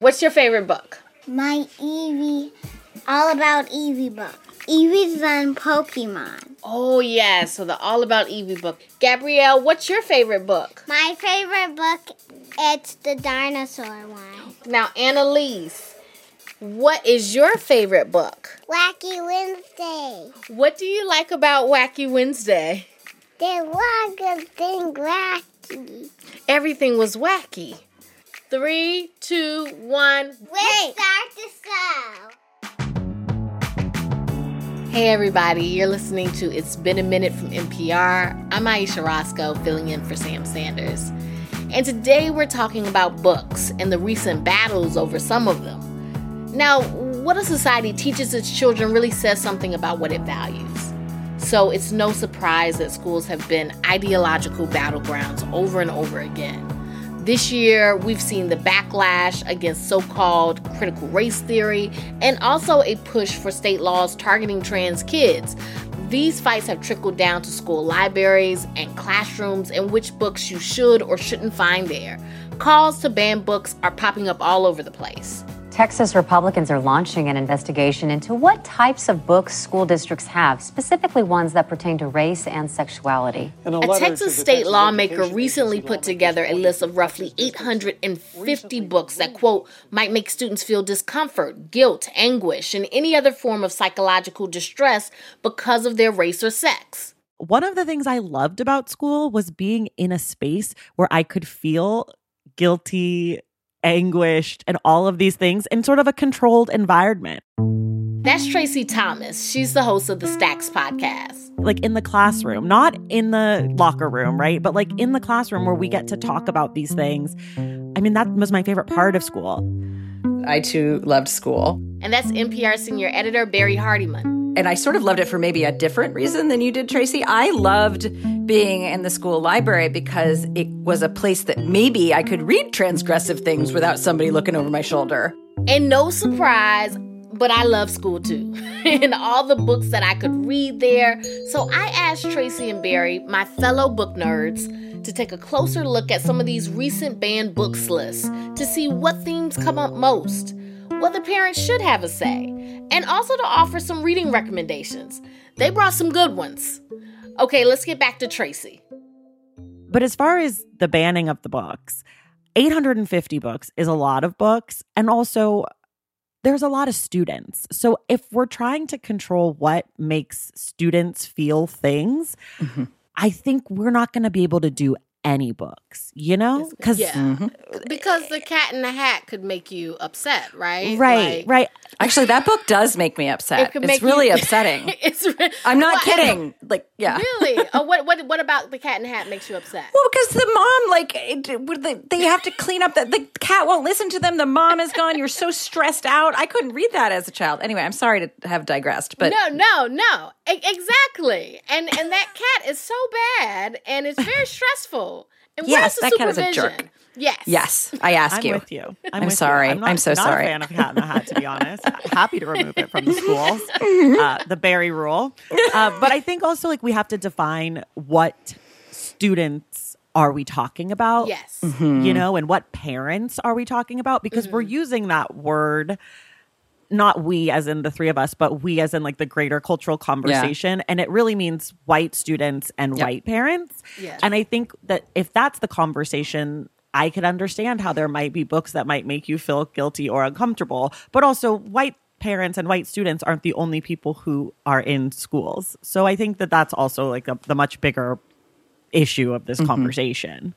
What's your favorite book? My Eevee, all about Eevee book. Eevee's on Pokemon. Oh, yeah. So the All About Eevee book. Gabrielle, what's your favorite book? My favorite book, it's the dinosaur one. Now, Annalise, what is your favorite book? Wacky Wednesday. What do you like about Wacky Wednesday? There was a thing wacky. Everything was wacky. Three, two, one. Let's start the show. Hey, everybody, you're listening to It's Been a Minute from NPR. I'm Ayesha Rascoe, filling in for Sam Sanders. And today we're talking about books and the recent battles over some of them. Now, what a society teaches its children really says something about what it values. So it's no surprise that schools have been ideological battlegrounds over and over again. This year, we've seen the backlash against so called critical race theory and also a push for state laws targeting trans kids. These fights have trickled down to school libraries and classrooms and which books you should or shouldn't find there. Calls to ban books are popping up all over the place. Texas Republicans are launching an investigation into what types of books school districts have, specifically ones that pertain to race and sexuality. A, a Texas state Texas lawmaker recently put together a list of roughly 850 books that, quote, might make students feel discomfort, guilt, anguish, and any other form of psychological distress because of their race or sex. One of the things I loved about school was being in a space where I could feel guilty anguished and all of these things in sort of a controlled environment. That's Traci Thomas. She's the host of the Stacks podcast. Like in the classroom, not in the locker room, right? But like in the classroom where we get to talk about these things. I mean, that was my favorite part of school. I too loved school. And that's NPR senior editor Barrie Hardymon and I sort of loved it for maybe a different reason than you did, Traci. I loved being in the school library because it was a place that maybe I could read transgressive things without somebody looking over my shoulder. And no surprise, but I love school too, and all the books that I could read there. So I asked Traci and Barrie, my fellow book nerds, to take a closer look at some of these recent banned books lists to see what themes come up most what the parents should have a say, and also to offer some reading recommendations. They brought some good ones. Okay, let's get back to Traci. But as far as the banning of the books, 850 books is a lot of books. And also, there's a lot of students. So if we're trying to control what makes students feel things, mm-hmm. I think we're not going to be able to do any books, you know? Because yeah. mm-hmm. because the Cat in the Hat could make you upset, right? Right, like, right. Actually, that book does make me upset. It it's really you, upsetting. it's. I'm not well, kidding. Like, yeah. Really? oh, what what what about the Cat in the Hat makes you upset? Well, because the mom, like, it, they have to clean up. The, the cat won't listen to them. The mom is gone. You're so stressed out. I couldn't read that as a child. Anyway, I'm sorry to have digressed, but no, no, no, exactly. And and that cat is so bad, and it's very stressful. And yes, that cat is a jerk. Yes. Yes. I ask I'm you. with you. I'm, I'm sorry. You. I'm, not, I'm, so not sorry. a fan of Cat in the Hat, to be honest. Happy to remove it from the schools. Uh, the Barrie rule. Uh, but I think also like we have to define what students are we talking about? Yes. Mm-hmm. You know, and what parents are we talking about? Because mm-hmm. we're using that word not we as in the three of us, but we as in like the greater cultural conversation. Yeah. And it really means white students and yep. white parents. Yeah. And I think that if that's the conversation, I could understand how there might be books that might make you feel guilty or uncomfortable, but also white parents and white students aren't the only people who are in schools. So I think that that's also like a, the much bigger issue of this mm-hmm. conversation.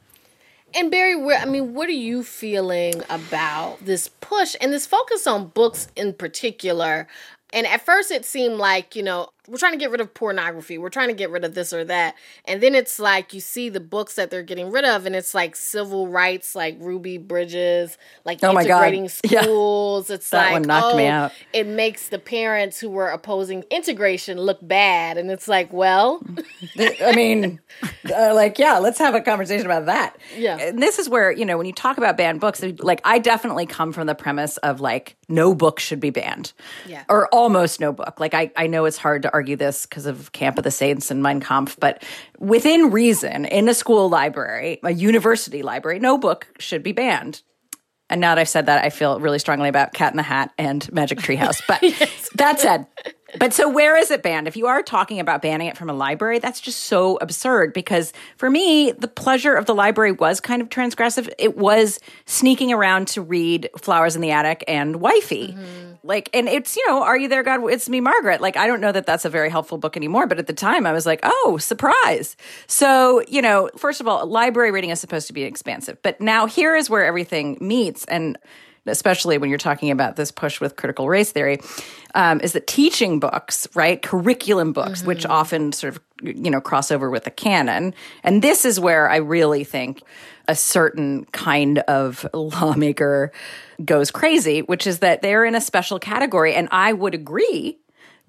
And Barrie, I mean, what are you feeling about this push and this focus on books in particular? And at first, it seemed like, you know, we're trying to get rid of pornography. We're trying to get rid of this or that. And then it's like you see the books that they're getting rid of, and it's like civil rights, like Ruby Bridges, like oh integrating schools. Yeah. It's that like, one knocked oh, me out. it makes the parents who were opposing integration look bad. And it's like, well, I mean, uh, like, yeah, let's have a conversation about that. Yeah. And this is where, you know, when you talk about banned books, like, I definitely come from the premise of like, no book should be banned. Yeah. Or almost no book. Like, I, I know it's hard to argue this because of Camp of the Saints and Mein Kampf, but within reason, in a school library, a university library, no book should be banned. And now that I've said that, I feel really strongly about Cat in the Hat and Magic Treehouse. But yes. that said, but so where is it banned? If you are talking about banning it from a library, that's just so absurd because for me, the pleasure of the library was kind of transgressive. It was sneaking around to read Flowers in the Attic and Wifey. Mm-hmm. Like, and it's, you know, Are You There, God? It's Me, Margaret. Like, I don't know that that's a very helpful book anymore, but at the time I was like, oh, surprise. So, you know, first of all, library reading is supposed to be expansive. But now here is where everything meets. And especially when you're talking about this push with critical race theory, um, is that teaching books, right, curriculum books, mm-hmm. which often sort of you know cross over with the canon, and this is where I really think a certain kind of lawmaker goes crazy, which is that they're in a special category, and I would agree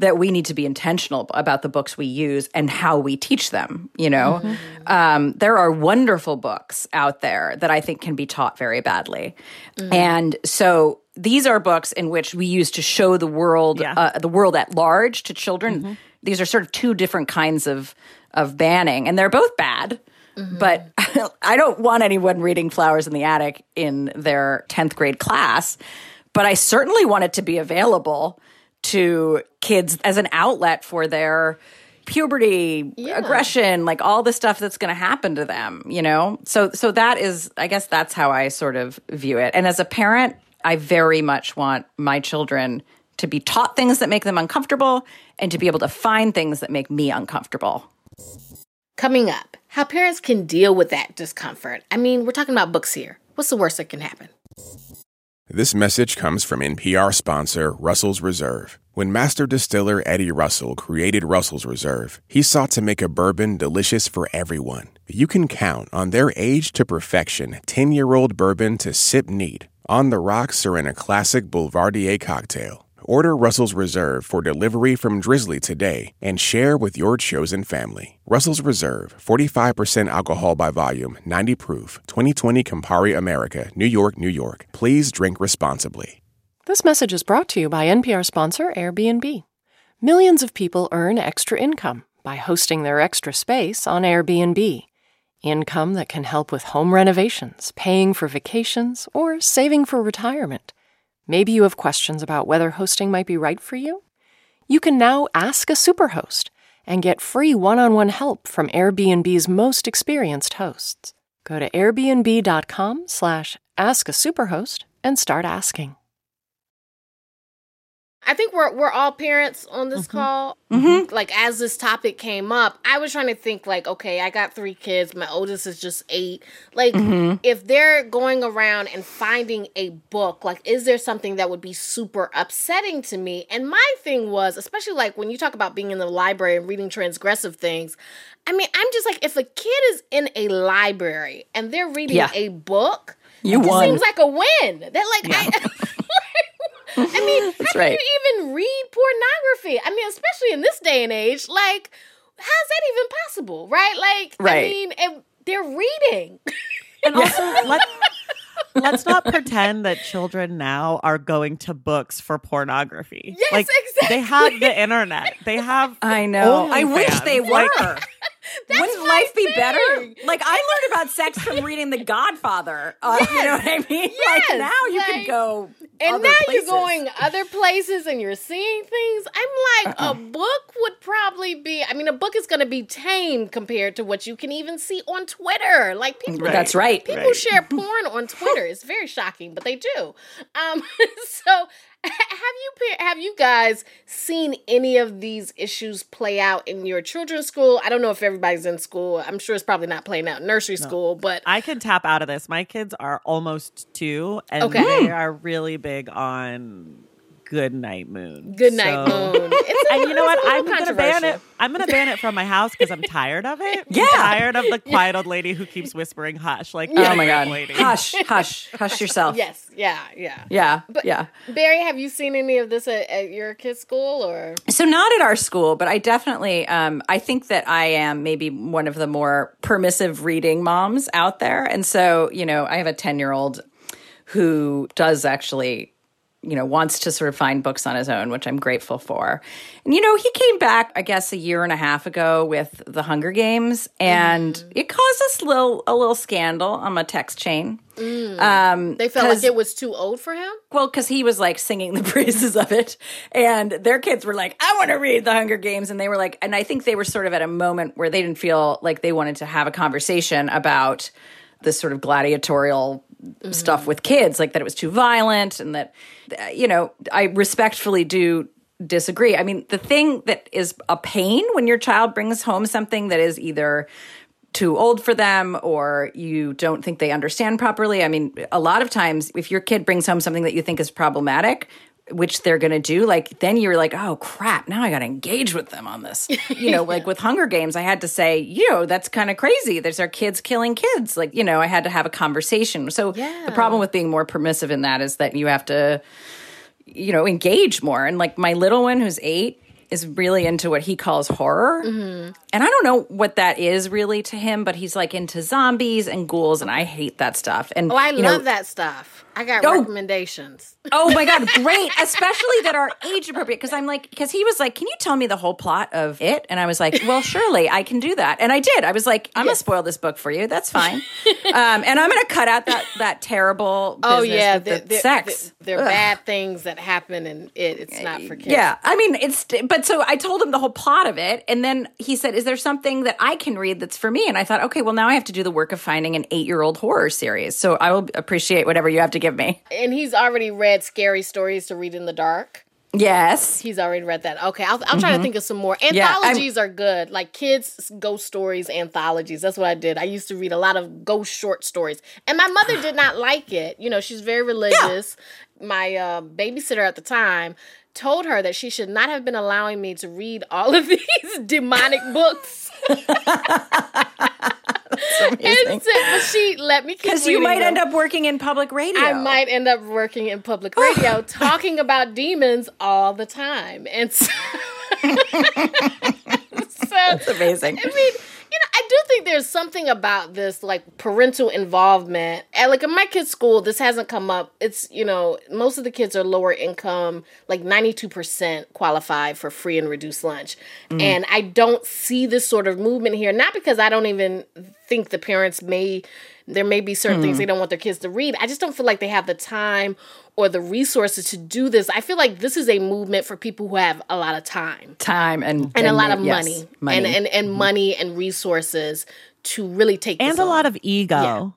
that we need to be intentional about the books we use and how we teach them. You know, mm-hmm. um, there are wonderful books out there that I think can be taught very badly, mm-hmm. and so these are books in which we use to show the world, yeah. uh, the world at large to children. Mm-hmm. These are sort of two different kinds of of banning, and they're both bad. Mm-hmm. But I don't want anyone reading Flowers in the Attic in their 10th grade class. But I certainly want it to be available to kids as an outlet for their puberty, yeah. aggression, like all the stuff that's going to happen to them, you know? So so that is I guess that's how I sort of view it. And as a parent, I very much want my children to be taught things that make them uncomfortable and to be able to find things that make me uncomfortable. Coming up, how parents can deal with that discomfort. I mean, we're talking about books here. What's the worst that can happen? This message comes from NPR sponsor Russell's Reserve. When master distiller Eddie Russell created Russell's Reserve, he sought to make a bourbon delicious for everyone. You can count on their age to perfection 10 year old bourbon to sip neat, on the rocks, or in a classic Boulevardier cocktail. Order Russell's Reserve for delivery from Drizzly today and share with your chosen family. Russell's Reserve, 45% alcohol by volume, 90 proof, 2020 Campari America, New York, New York. Please drink responsibly. This message is brought to you by NPR sponsor Airbnb. Millions of people earn extra income by hosting their extra space on Airbnb. Income that can help with home renovations, paying for vacations, or saving for retirement. Maybe you have questions about whether hosting might be right for you? You can now ask a superhost and get free one on one help from Airbnb's most experienced hosts. Go to airbnb.com slash ask a superhost and start asking. I think we're we're all parents on this mm-hmm. call. Mm-hmm. Like as this topic came up, I was trying to think like, okay, I got three kids. My oldest is just eight. Like, mm-hmm. if they're going around and finding a book, like, is there something that would be super upsetting to me? And my thing was, especially like when you talk about being in the library and reading transgressive things. I mean, I'm just like, if a kid is in a library and they're reading yeah. a book, you it won. Seems like a win. They're like, yeah. I, I mean, That's how right. can you even read pornography? I mean, especially in this day and age, like, how's that even possible, right? Like, right. I mean, and they're reading. And also, let, let's not pretend that children now are going to books for pornography. Yes, like, exactly. They have the internet. They have. I know. I wish they were. Like, Wouldn't life be better? Like I learned about sex from reading The Godfather. Uh, yes. You know what I mean? Yes. Like now you like, can go. And now places. you're going other places and you're seeing things. I'm like, uh-uh. a book would probably be. I mean, a book is going to be tame compared to what you can even see on Twitter. Like people. Right. That's right. People right. share porn on Twitter. It's very shocking, but they do. Um, so have you have you guys seen any of these issues play out in your children's school? I don't know if everybody's in school. I'm sure it's probably not playing out in nursery no. school, but I can tap out of this. My kids are almost two, and okay. they are really big on Good Night Moon. Good Night so, Moon. A, and you know what? I'm gonna ban it. I'm gonna ban it from my house because I'm tired of it. Yeah, I'm tired of the quiet old lady who keeps whispering "hush." Like, oh my god, lady. hush, hush, hush yourself. Yes, yeah, yeah, yeah, but, yeah. Barrie, have you seen any of this at, at, your kid's school or? So not at our school, but I definitely, um, I think that I am maybe one of the more permissive reading moms out there, and so you know, I have a ten year old who does actually you know, wants to sort of find books on his own, which I'm grateful for. And, you know, he came back, I guess, a year and a half ago with the Hunger Games, and mm. it caused us little, a little scandal on my text chain. Mm. Um, they felt like it was too old for him? Well, because he was like singing the praises of it, and their kids were like, I want to read the Hunger Games. And they were like, and I think they were sort of at a moment where they didn't feel like they wanted to have a conversation about this sort of gladiatorial mm-hmm. stuff with kids, like that it was too violent and that, you know, I respectfully do disagree. I mean, the thing that is a pain when your child brings home something that is either too old for them or you don't think they understand properly. I mean, a lot of times if your kid brings home something that you think is problematic, which they're going to do like then you're like oh crap now i got to engage with them on this. You know like with hunger games i had to say you know that's kind of crazy. There's our kids killing kids. Like you know i had to have a conversation. So yeah. the problem with being more permissive in that is that you have to you know engage more. And like my little one who's 8 is really into what he calls horror. Mm-hmm. And I don't know what that is really to him, but he's like into zombies and ghouls, and I hate that stuff. And oh, I love know, that stuff. I got oh, recommendations. Oh my god, great! Especially that are age appropriate. Because I'm like, because he was like, "Can you tell me the whole plot of it?" And I was like, "Well, surely I can do that." And I did. I was like, "I'm yes. gonna spoil this book for you. That's fine." um, and I'm gonna cut out that that terrible. oh yeah, the, the, sex. There are bad things that happen, and it it's not for kids. Yeah, I mean, it's. But so I told him the whole plot of it, and then he said, "Is there something that I can read that's for me?" And I thought, okay, well now I have to do the work of finding an eight year old horror series. So I will appreciate whatever you have to give me. And he's already read Scary Stories to Read in the Dark. Yes. He's already read that. Okay, I'll, I'll mm-hmm. try to think of some more. Anthologies yeah, are good. Like kids' ghost stories, anthologies. That's what I did. I used to read a lot of ghost short stories. And my mother did not like it. You know, she's very religious. Yeah. My uh, babysitter at the time told her that she should not have been allowing me to read all of these demonic books. and so, but she let me because you might them. end up working in public radio. I might end up working in public radio, oh. talking about demons all the time, and so, so that's amazing. I mean I do think there's something about this, like parental involvement. And like in my kids' school, this hasn't come up. It's, you know, most of the kids are lower income, like 92% qualify for free and reduced lunch. Mm. And I don't see this sort of movement here, not because I don't even think the parents may there may be certain things they don't want their kids to read. I just don't feel like they have the time or the resources to do this. I feel like this is a movement for people who have a lot of time, time, and and, and a lot of yes, money, money, and and, and mm-hmm. money and resources to really take and a on. lot of ego. Yeah.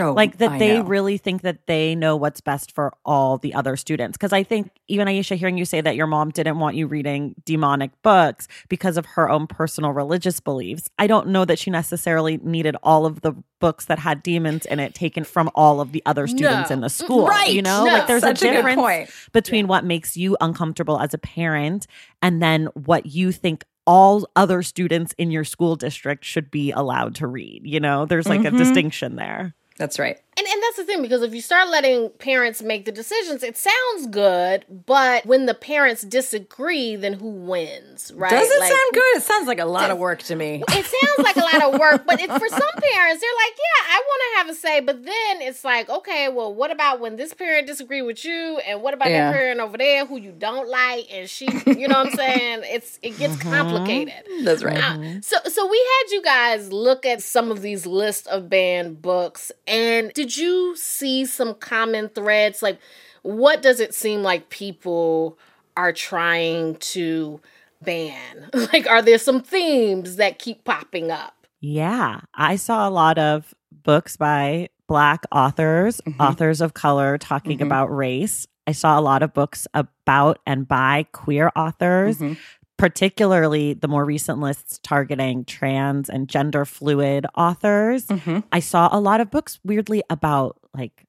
Oh, like that I they know. really think that they know what's best for all the other students. Because I think even Ayesha, hearing you say that your mom didn't want you reading demonic books because of her own personal religious beliefs, I don't know that she necessarily needed all of the books that had demons in it taken from all of the other students no. in the school. Right. You know, no. like there's a difference a between yeah. what makes you uncomfortable as a parent and then what you think all other students in your school district should be allowed to read. You know, there's like mm-hmm. a distinction there. That's right. And and that's the thing because if you start letting parents make the decisions, it sounds good, but when the parents disagree, then who wins, right? Does it like, sound good? It sounds like a lot does, of work to me. It sounds like a lot of work, but it, for some parents, they're like, "Yeah, I want to have a say," but then it's like, "Okay, well, what about when this parent disagree with you, and what about yeah. that parent over there who you don't like, and she, you know what I'm saying? It's it gets mm-hmm. complicated." That's right. Uh, so so we had you guys look at some of these lists of banned books and did you see some common threads? Like, what does it seem like people are trying to ban? Like, are there some themes that keep popping up? Yeah, I saw a lot of books by Black authors, mm-hmm. authors of color talking mm-hmm. about race. I saw a lot of books about and by queer authors. Mm-hmm particularly the more recent lists targeting trans and gender fluid authors. Mm-hmm. I saw a lot of books weirdly about like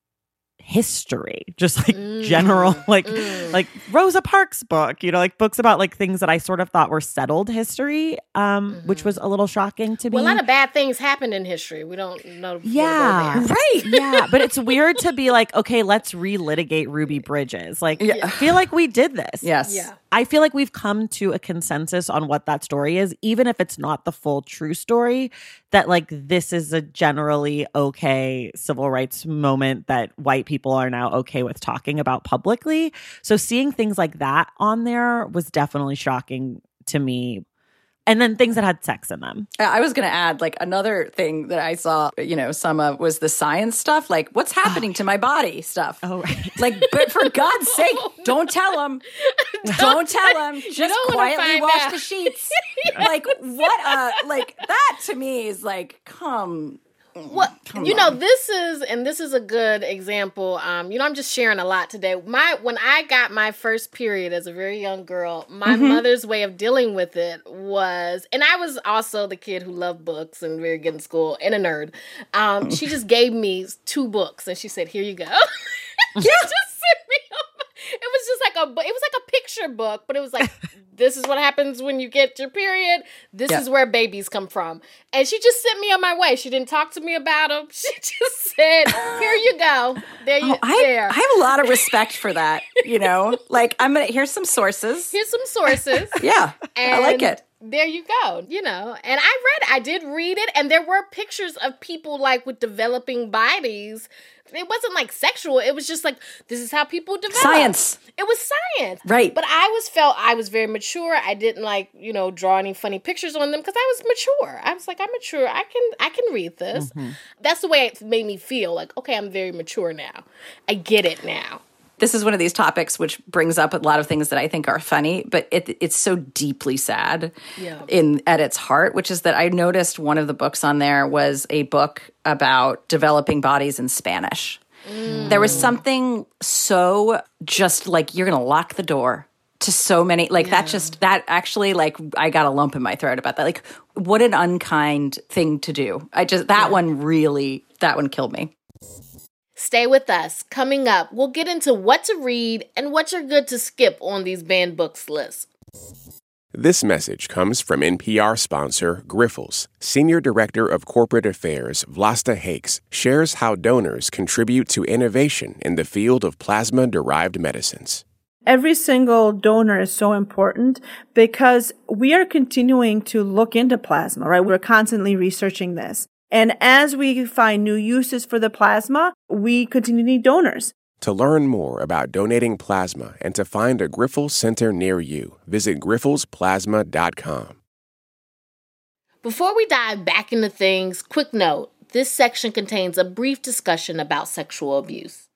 history just like mm. general like mm. like rosa parks book you know like books about like things that i sort of thought were settled history um mm-hmm. which was a little shocking to well, me a lot of bad things happened in history we don't know yeah right yeah but it's weird to be like okay let's relitigate ruby bridges like yeah. I feel like we did this yes yeah I feel like we've come to a consensus on what that story is, even if it's not the full true story, that like this is a generally okay civil rights moment that white people are now okay with talking about publicly. So seeing things like that on there was definitely shocking to me and then things that had sex in them. I was going to add like another thing that I saw, you know, some of was the science stuff, like what's happening oh, to my body stuff. Oh, right. Like, but for God's sake, don't tell them. Don't, don't tell them. Just quietly wash out. the sheets. like what? Uh, like that to me is like, come well, you know, this is and this is a good example. Um, you know, I'm just sharing a lot today. My when I got my first period as a very young girl, my mm-hmm. mother's way of dealing with it was, and I was also the kid who loved books and very good in school and a nerd. Um, she just gave me two books and she said, "Here you go." yeah. just sent me. It was just like a. It was like a picture book, but it was like this is what happens when you get your period. This yeah. is where babies come from. And she just sent me on my way. She didn't talk to me about them. She just said, "Here you go. There you oh, I, there." I have a lot of respect for that. You know, like I'm gonna here's some sources. Here's some sources. yeah, and I like it there you go you know and i read i did read it and there were pictures of people like with developing bodies it wasn't like sexual. It was just like this is how people develop. Science. It was science. Right. But I was felt I was very mature. I didn't like, you know, draw any funny pictures on them because I was mature. I was like, I'm mature. I can I can read this. Mm-hmm. That's the way it made me feel. Like, okay, I'm very mature now. I get it now this is one of these topics which brings up a lot of things that I think are funny, but it, it's so deeply sad yeah. in at its heart. Which is that I noticed one of the books on there was a book about developing bodies in Spanish. Mm. There was something so just like you're going to lock the door to so many like yeah. that just that actually like I got a lump in my throat about that. Like what an unkind thing to do. I just that yeah. one really that one killed me. Stay with us. Coming up, we'll get into what to read and what you're good to skip on these banned books lists. This message comes from NPR sponsor Grifols. Senior Director of Corporate Affairs Vlasta Hakes shares how donors contribute to innovation in the field of plasma derived medicines. Every single donor is so important because we are continuing to look into plasma, right? We're constantly researching this. And as we find new uses for the plasma, we continue to need donors. To learn more about donating plasma and to find a Grifols Center near you, visit grifolsplasma.com. Before we dive back into things, quick note this section contains a brief discussion about sexual abuse.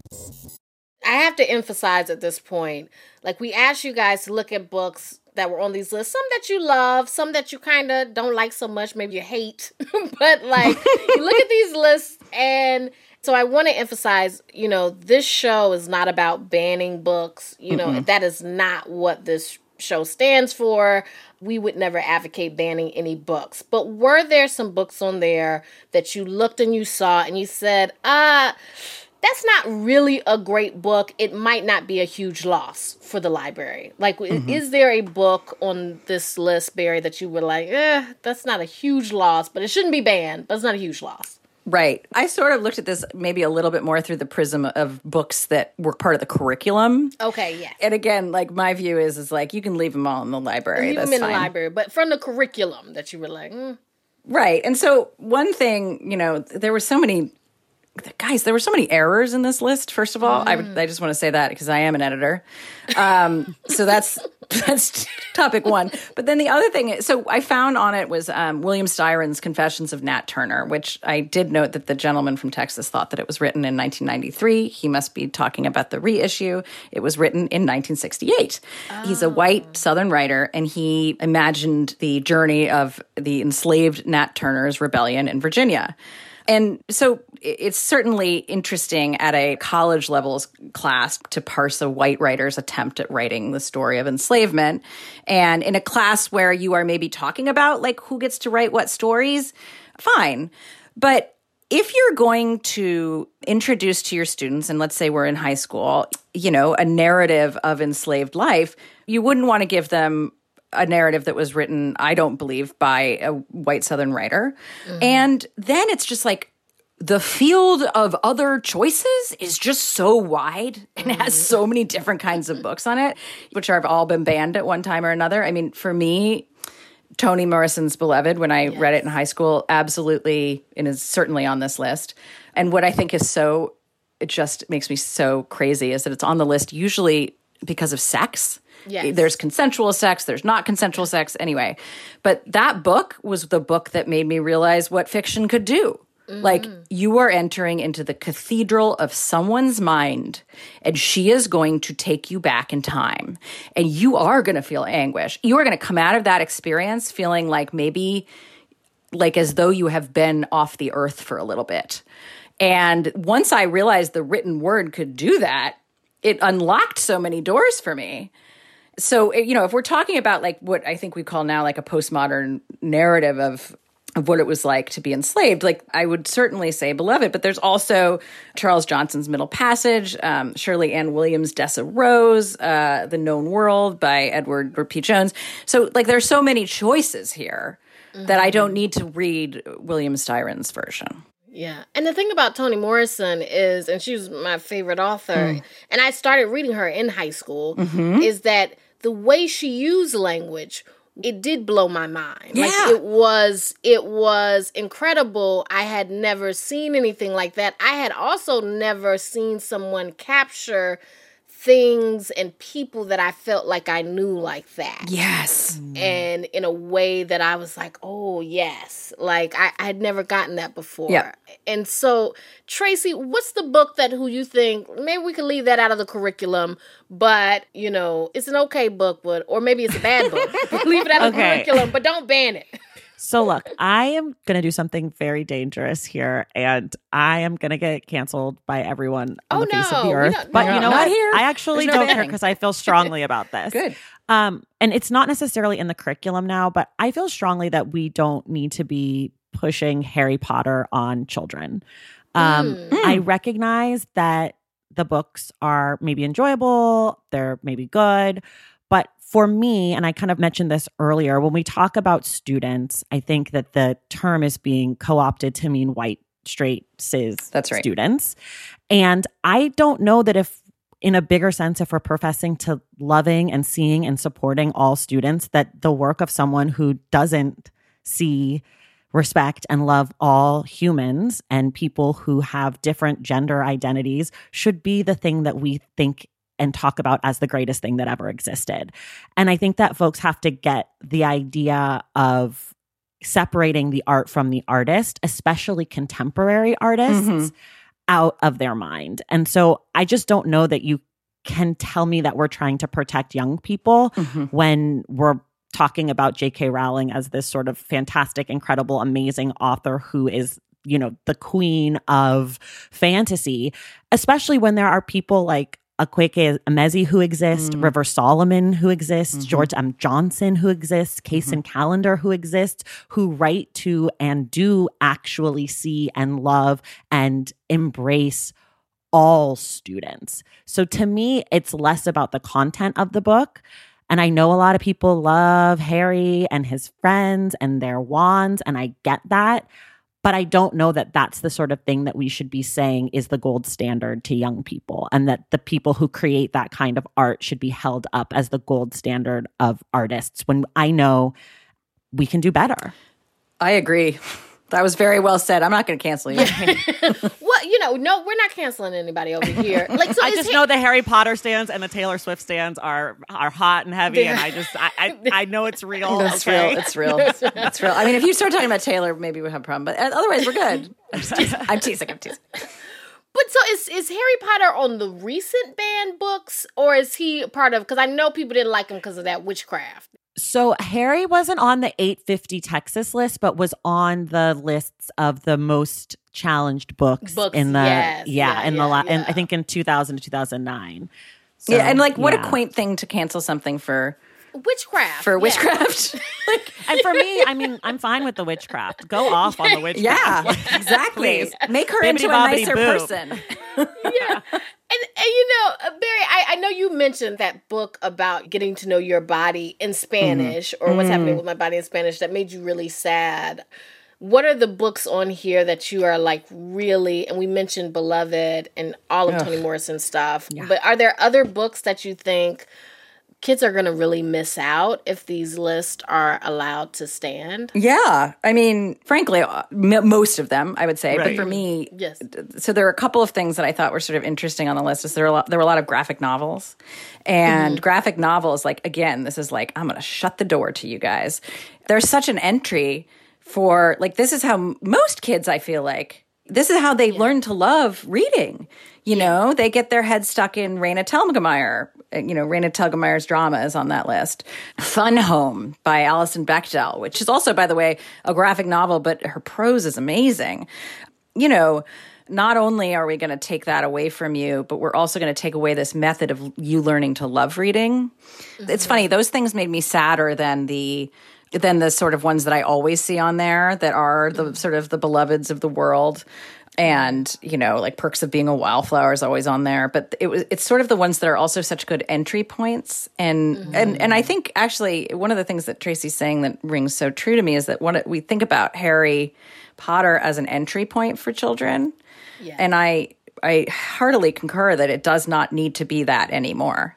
I have to emphasize at this point like, we asked you guys to look at books that were on these lists. Some that you love, some that you kind of don't like so much, maybe you hate. but like, you look at these lists, and so I want to emphasize, you know, this show is not about banning books. You know, mm-hmm. that is not what this show stands for. We would never advocate banning any books. But were there some books on there that you looked and you saw and you said, ah, uh, that's not really a great book. It might not be a huge loss for the library. Like, mm-hmm. is there a book on this list, Barrie, that you were like, eh, that's not a huge loss, but it shouldn't be banned, but it's not a huge loss? Right. I sort of looked at this maybe a little bit more through the prism of books that were part of the curriculum. Okay, yeah. And again, like my view is is like you can leave them all in the library. Leave That's them in fine. the library, but from the curriculum that you were like, mm. right. And so one thing, you know, there were so many guys, there were so many errors in this list. First of all, mm. I would, I just want to say that because I am an editor. Um, so that's that's topic one. But then the other thing, so I found on it was um, William Styron's Confessions of Nat Turner, which I did note that the gentleman from Texas thought that it was written in 1993. He must be talking about the reissue. It was written in 1968. Oh. He's a white oh. Southern writer, and he imagined the journey of the enslaved Nat Turner's rebellion in Virginia. And so it's certainly interesting at a college levels class to parse a white writer's attempt at writing the story of enslavement. And in a class where you are maybe talking about like who gets to write what stories, fine. But if you're going to introduce to your students, and let's say we're in high school, you know, a narrative of enslaved life, you wouldn't want to give them a narrative that was written, I don't believe, by a white Southern writer. Mm-hmm. And then it's just like, the field of other choices is just so wide and has so many different kinds of books on it, which have all been banned at one time or another. I mean, for me, Toni Morrison's Beloved, when I yes. read it in high school, absolutely and is certainly on this list. And what I think is so, it just makes me so crazy is that it's on the list usually because of sex. Yes. There's consensual sex, there's not consensual sex, anyway. But that book was the book that made me realize what fiction could do. Mm-hmm. Like you are entering into the cathedral of someone's mind, and she is going to take you back in time. And you are going to feel anguish. You are going to come out of that experience feeling like maybe, like as though you have been off the earth for a little bit. And once I realized the written word could do that, it unlocked so many doors for me. So, you know, if we're talking about like what I think we call now like a postmodern narrative of of what it was like to be enslaved. Like I would certainly say beloved, but there's also Charles Johnson's Middle Passage, um, Sherley Anne Williams' Dessa Rose, uh, The Known World by Edward P. Jones. So like there's so many choices here mm-hmm. that I don't need to read William Styron's version. Yeah. And the thing about Toni Morrison is, and she was my favorite author, mm. and I started reading her in high school, mm-hmm. is that the way she used language it did blow my mind. Yeah. Like it was it was incredible. I had never seen anything like that. I had also never seen someone capture things and people that I felt like I knew like that. Yes. And in a way that I was like, oh, yes. Like I, I had never gotten that before. Yeah. And so, Traci, what's the book that who you think maybe we could leave that out of the curriculum, but you know, it's an okay book, but or maybe it's a bad book. leave it out of okay. the curriculum, but don't ban it. So look, I am going to do something very dangerous here, and I am going to get canceled by everyone on oh, the face no. of the earth. But you know what? Here. I actually no don't banning. care because I feel strongly about this. Good. Um, and it's not necessarily in the curriculum now, but I feel strongly that we don't need to be pushing Harry Potter on children. Um, mm. I recognize that the books are maybe enjoyable, they're maybe good, but for me, and I kind of mentioned this earlier, when we talk about students, I think that the term is being co opted to mean white, straight, cis That's right. students. And I don't know that if, in a bigger sense, if we're professing to loving and seeing and supporting all students, that the work of someone who doesn't see respect and love all humans and people who have different gender identities should be the thing that we think and talk about as the greatest thing that ever existed. And I think that folks have to get the idea of separating the art from the artist, especially contemporary artists, mm-hmm. out of their mind. And so I just don't know that you can tell me that we're trying to protect young people mm-hmm. when we're talking about J.K. Rowling as this sort of fantastic, incredible, amazing author who is you know the queen of fantasy especially when there are people like Akwaeke Emezi who exists, mm. River Solomon who exists, mm-hmm. George M. Johnson who exists, Kacen mm-hmm. Callender who exists, who write to and do actually see and love and embrace all students. So to me, it's less about the content of the book. And I know a lot of people love Harry and his friends and their wands, and I get that. But I don't know that that's the sort of thing that we should be saying is the gold standard to young people, and that the people who create that kind of art should be held up as the gold standard of artists when I know we can do better. I agree. That was very well said. I'm not going to cancel you. well, you know, no, we're not canceling anybody over here. Like, so I just know the Harry Potter stands and the Taylor Swift stands are are hot and heavy, and I just I I, I know it's real. It's okay? real. It's real. It's real. I mean, if you start talking about Taylor, maybe we have a problem. But uh, otherwise, we're good. I'm, teasing. I'm teasing. I'm teasing. But so is is Harry Potter on the recent banned books, or is he part of? Because I know people didn't like him because of that witchcraft. So Harry wasn't on the 850 Texas list, but was on the lists of the most challenged books, books in the yes, yeah, yeah, in yeah, the la- yeah. in, I think in 2000 to 2009. So, yeah, and like what yeah. a quaint thing to cancel something for witchcraft for witchcraft. like, and for me, I mean, I'm fine with the witchcraft. Go off on the witchcraft. Yeah, exactly. Make her into a nicer boo. person. yeah. And, and you know, uh, Barrie, I, I know you mentioned that book about getting to know your body in Spanish mm. or what's mm. happening with my body in Spanish that made you really sad. what are the books on here that you are like really and we mentioned beloved and all of Ugh. toni morrison stuff yeah. but are there other books that you think kids are going to really miss out if these lists are allowed to stand. Yeah. I mean, frankly, uh, m- most of them, I would say. Right. But for me, yes. So there are a couple of things that I thought were sort of interesting on the list. Is there, a lot, there were a lot of graphic novels. And mm-hmm. graphic novels, like, again, this is like, I'm going to shut the door to you guys. There's such an entry for, like, this is how most kids, I feel like, this is how they yeah. learn to love reading. You yeah. know, they get their head stuck in Raina Telgemeier. Uh, you know, Raina Telgemeier's drama is on that list. Fun Home by Alison Bechdel, which is also, by the way, a graphic novel, but her prose is amazing. You know, not only are we going to take that away from you, but we're also going to take away this method of you learning to love reading. Mm-hmm. It's funny; those things made me sadder than the than the sort of ones that I always see on there that are the sort of the beloveds of the world and you know like perks of being a wallflower is always on there but it was it's sort of the ones that are also such good entry points and mm-hmm. and and i think actually one of the things that traci's saying that rings so true to me is that when we think about harry potter as an entry point for children yeah. and i i heartily concur that it does not need to be that anymore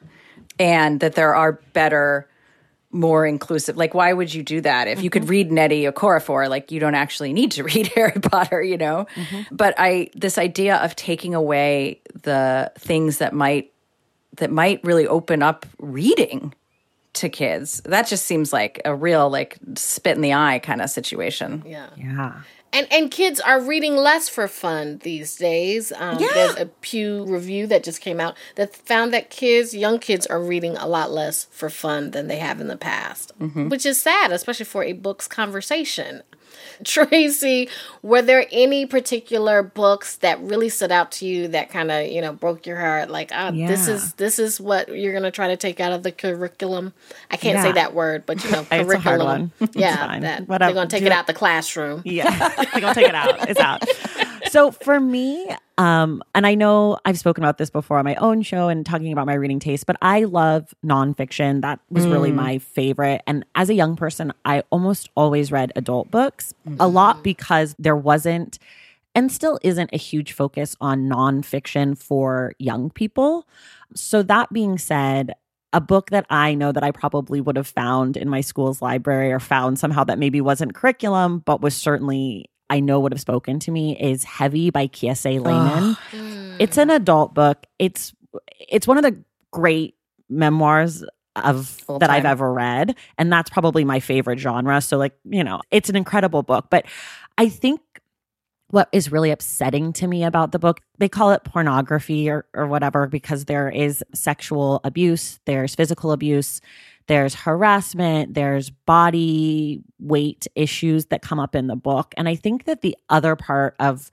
and that there are better more inclusive. Like, why would you do that? If mm-hmm. you could mm-hmm. read Nnedi Okorafor, like you don't actually need to read Harry Potter, you know? Mm-hmm. But I this idea of taking away the things that might that might really open up reading to kids, that just seems like a real like spit in the eye kind of situation. Yeah. Yeah. And and kids are reading less for fun these days. Um, yeah. There's a Pew review that just came out that found that kids, young kids, are reading a lot less for fun than they have in the past, mm-hmm. which is sad, especially for a books conversation. Traci, were there any particular books that really stood out to you that kind of you know broke your heart? Like, ah, yeah. this is this is what you're gonna try to take out of the curriculum. I can't yeah. say that word, but you know, curriculum. yeah, that, they're gonna take it out the classroom. Yeah, they're gonna take it out. It's out. So for me, um, and I know I've spoken about this before on my own show and talking about my reading taste, but I love nonfiction. That was mm. really my favorite. And as a young person, I almost always read adult books mm. a lot because there wasn't and still isn't a huge focus on nonfiction for young people. So, that being said, a book that I know that I probably would have found in my school's library or found somehow that maybe wasn't curriculum, but was certainly I know would have spoken to me is Heavy by Kiese Laymon. It's an adult book. It's it's one of the great memoirs of Full that time. I've ever read and that's probably my favorite genre. So like, you know, it's an incredible book, but I think what is really upsetting to me about the book they call it pornography or, or whatever because there is sexual abuse there's physical abuse there's harassment, there's body weight issues that come up in the book. And I think that the other part of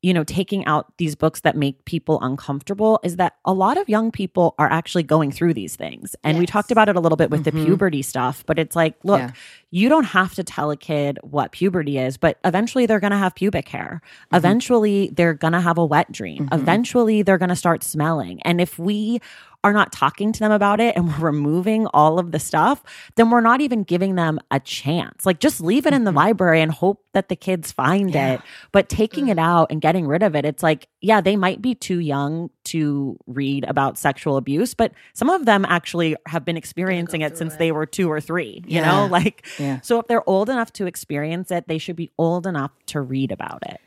you know, taking out these books that make people uncomfortable is that a lot of young people are actually going through these things. And yes. we talked about it a little bit with mm-hmm. the puberty stuff, but it's like, look, yeah. you don't have to tell a kid what puberty is, but eventually they're going to have pubic hair. Mm-hmm. Eventually they're going to have a wet dream. Mm-hmm. Eventually they're going to start smelling. And if we are not talking to them about it and we're removing all of the stuff, then we're not even giving them a chance. Like just leave it in the mm-hmm. library and hope that the kids find yeah. it. But taking it out and getting rid of it, it's like, yeah, they might be too young to read about sexual abuse, but some of them actually have been experiencing it since it. they were two or three, you yeah. know? Like, yeah. so if they're old enough to experience it, they should be old enough to read about it.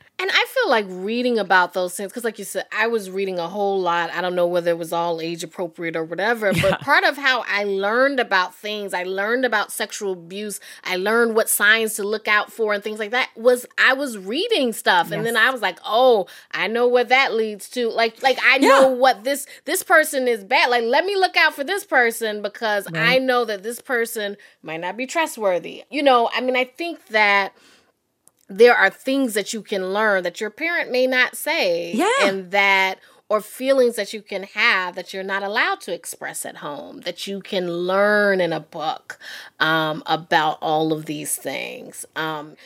And I feel like reading about those things, because like you said, I was reading a whole lot. I don't know whether it was all age appropriate or whatever, yeah. but part of how I learned about things, I learned about sexual abuse, I learned what signs to look out for and things like that was I was reading stuff. Yes. And then I was like, oh, I know what that leads to. Like, like I yeah. know what this this person is bad. Like, let me look out for this person because right. I know that this person might not be trustworthy. You know, I mean, I think that there are things that you can learn that your parent may not say. Yeah. And that or feelings that you can have that you're not allowed to express at home, that you can learn in a book um, about all of these things. Um,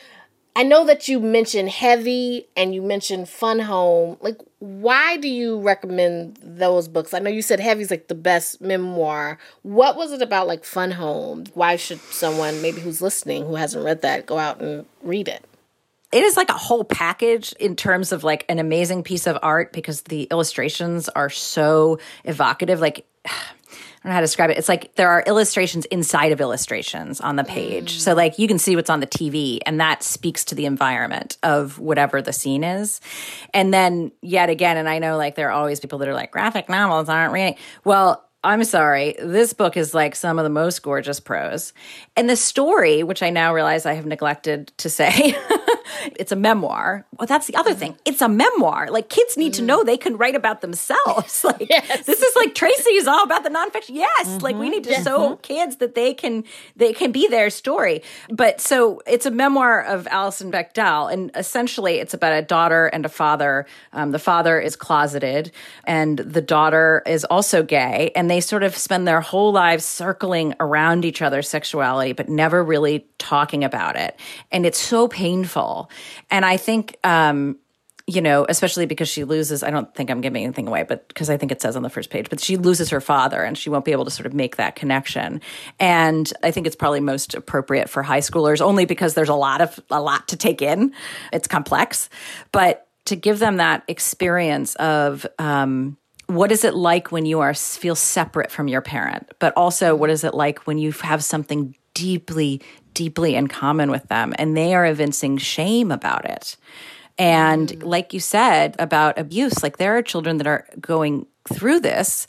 I know that you mentioned Heavy and you mentioned Fun Home. Like, why do you recommend those books? I know you said Heavy's like the best memoir. What was it about like Fun Home? Why should someone maybe who's listening who hasn't read that go out and read it? It is like a whole package in terms of like an amazing piece of art because the illustrations are so evocative. Like, I don't know how to describe it. It's like there are illustrations inside of illustrations on the page. Mm. So like you can see what's on the TV and that speaks to the environment of whatever the scene is. And then yet again, and I know like there are always people that are like graphic novels aren't reading. Well, I'm sorry. This book is like some of the most gorgeous prose. And the story, which I now realize I have neglected to say, it's a memoir. Well, that's the other thing. It's a memoir. Like kids need mm. to know they can write about themselves. Like yes. this is like Traci is all about the nonfiction. Yes, mm-hmm. like we need to mm-hmm. show kids that they can they can be their story. But so it's a memoir of Alison Bechdel, and essentially it's about a daughter and a father. Um, the father is closeted, and the daughter is also gay, and they sort of spend their whole lives circling around each other's sexuality, but never really talking about it. And it's so painful and I think, um, you know, especially because she loses, I don't think I'm giving anything away, but because I think it says on the first page, but she loses her father and she won't be able to sort of make that connection. And I think it's probably most appropriate for high schoolers only because there's a lot of, a lot to take in. It's complex, but to give them that experience of, um, what is it like when you are feel separate from your parent but also what is it like when you have something deeply deeply in common with them and they are evincing shame about it. And mm. like you said about abuse, like there are children that are going through this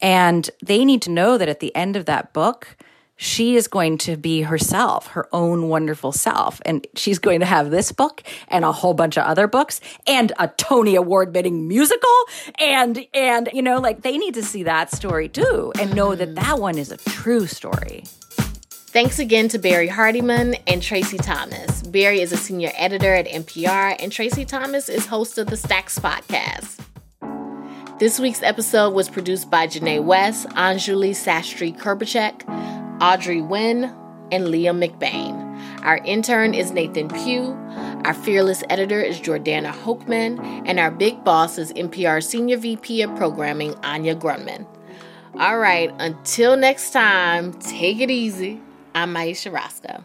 and they need to know that at the end of that book, she is going to be herself, her own wonderful self. And she's going to have this book and a whole bunch of other books and a Tony Award winning musical. And, and, you know, like they need to see that story too and know that that one is a true story. Thanks again to Barrie Hardymon and Traci Thomas. Barrie is a senior editor at NPR, and Traci Thomas is host of the Stacks podcast. This week's episode was produced by Janae West, Anjuli Sastry Krbechek, Audrey Nguyen, and Leah McBain. Our intern is Nathan Pugh. Our fearless editor is Jordana Hochman, and our big boss is NPR Senior VP of Programming, Anya Grundmann. All right, until next time, take it easy. I'm Ayesha Rascoe.